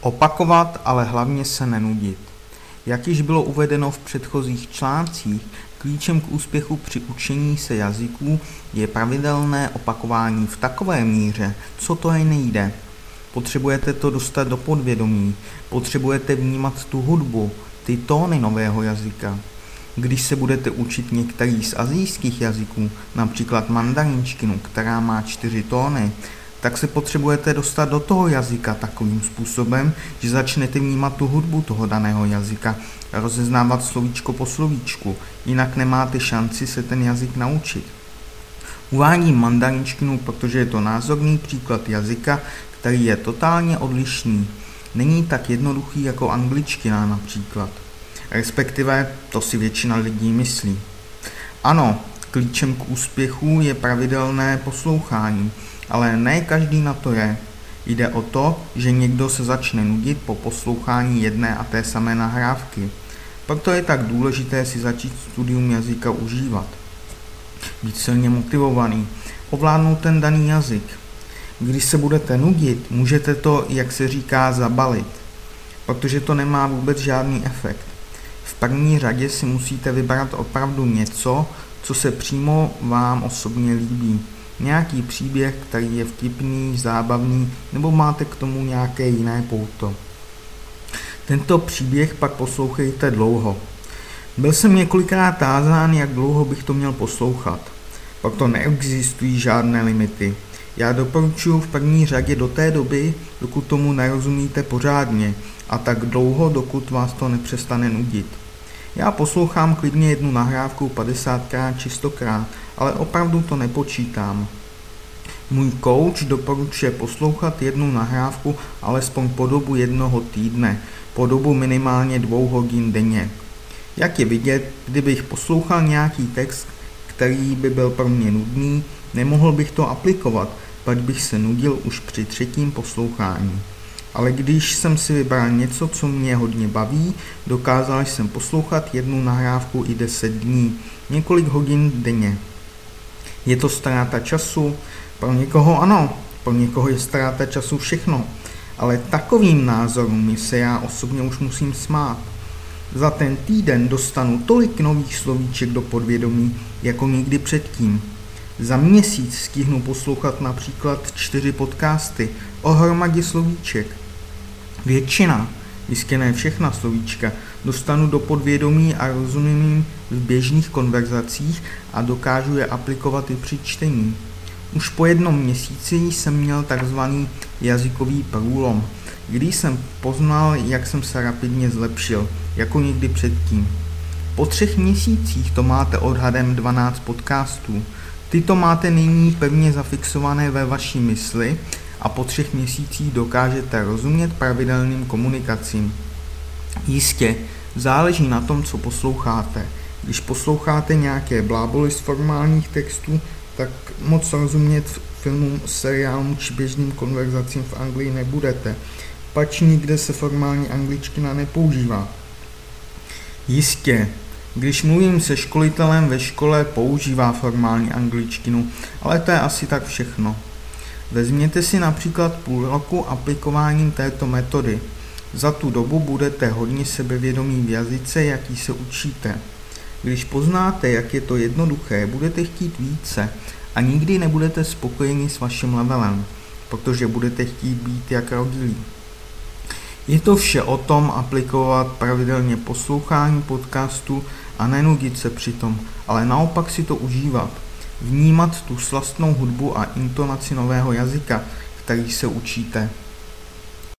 Opakovat, ale hlavně se nenudit. Jak již bylo uvedeno v předchozích článcích, klíčem k úspěchu při učení se jazyků je pravidelné opakování v takové míře, co to je nejde. Potřebujete to dostat do podvědomí, potřebujete vnímat tu hudbu, ty tóny nového jazyka. Když se budete učit některý z azijských jazyků, například mandarinčtinu, která má čtyři tóny, tak se potřebujete dostat do toho jazyka takovým způsobem, že začnete vnímat tu hudbu toho daného jazyka, rozeznávat slovíčko po slovíčku, jinak nemáte šanci se ten jazyk naučit. Uvádím mandarinčtinu, protože je to názorný příklad jazyka, který je totálně odlišný. Není tak jednoduchý jako angličtina například. Respektive to si většina lidí myslí. Ano, klíčem k úspěchu je pravidelné poslouchání, ale ne každý na to je. Jde o to, že někdo se začne nudit po poslouchání jedné a té samé nahrávky. Proto je tak důležité si začít studium jazyka užívat. Být silně motivovaný, ovládnout ten daný jazyk. Když se budete nudit, můžete to, jak se říká, zabalit, protože to nemá vůbec žádný efekt. V první řadě si musíte vybrat opravdu něco, co se přímo vám osobně líbí nějaký příběh, který je vtipný, zábavný, nebo máte k tomu nějaké jiné pouto. Tento příběh pak poslouchejte dlouho. Byl jsem několikrát tázán, jak dlouho bych to měl poslouchat. Pak to neexistují žádné limity. Já doporučuji v první řadě do té doby, dokud tomu nerozumíte pořádně a tak dlouho, dokud vás to nepřestane nudit. Já poslouchám klidně jednu nahrávku 50krát či 100krát, ale opravdu to nepočítám. Můj coach doporučuje poslouchat jednu nahrávku alespoň po dobu jednoho týdne, po dobu minimálně dvou hodin denně. Jak je vidět, kdybych poslouchal nějaký text, který by byl pro mě nudný, nemohl bych to aplikovat, pak bych se nudil už při třetím poslouchání ale když jsem si vybral něco, co mě hodně baví, dokázal jsem poslouchat jednu nahrávku i 10 dní, několik hodin denně. Je to ztráta času? Pro někoho ano, pro někoho je ztráta času všechno, ale takovým názorům se já osobně už musím smát. Za ten týden dostanu tolik nových slovíček do podvědomí, jako nikdy předtím. Za měsíc stihnu poslouchat například čtyři podcasty o hromadě slovíček – Většina, jistě ne všechna slovíčka, dostanu do podvědomí a rozumím v běžných konverzacích a dokážu je aplikovat i při čtení. Už po jednom měsíci jsem měl takzvaný jazykový průlom, kdy jsem poznal, jak jsem se rapidně zlepšil, jako nikdy předtím. Po třech měsících to máte odhadem 12 podcastů. Tyto máte nyní pevně zafixované ve vaší mysli a po třech měsících dokážete rozumět pravidelným komunikacím. Jistě, záleží na tom, co posloucháte. Když posloucháte nějaké bláboly z formálních textů, tak moc rozumět filmům, seriálům či běžným konverzacím v Anglii nebudete, pač nikde se formální angličtina nepoužívá. Jistě, když mluvím se školitelem ve škole, používá formální angličtinu, ale to je asi tak všechno. Vezměte si například půl roku aplikováním této metody. Za tu dobu budete hodně sebevědomí v jazyce, jaký se učíte. Když poznáte, jak je to jednoduché, budete chtít více a nikdy nebudete spokojeni s vaším levelem, protože budete chtít být jak rodilí. Je to vše o tom aplikovat pravidelně poslouchání podcastu a nenudit se přitom, ale naopak si to užívat vnímat tu slastnou hudbu a intonaci nového jazyka, který se učíte.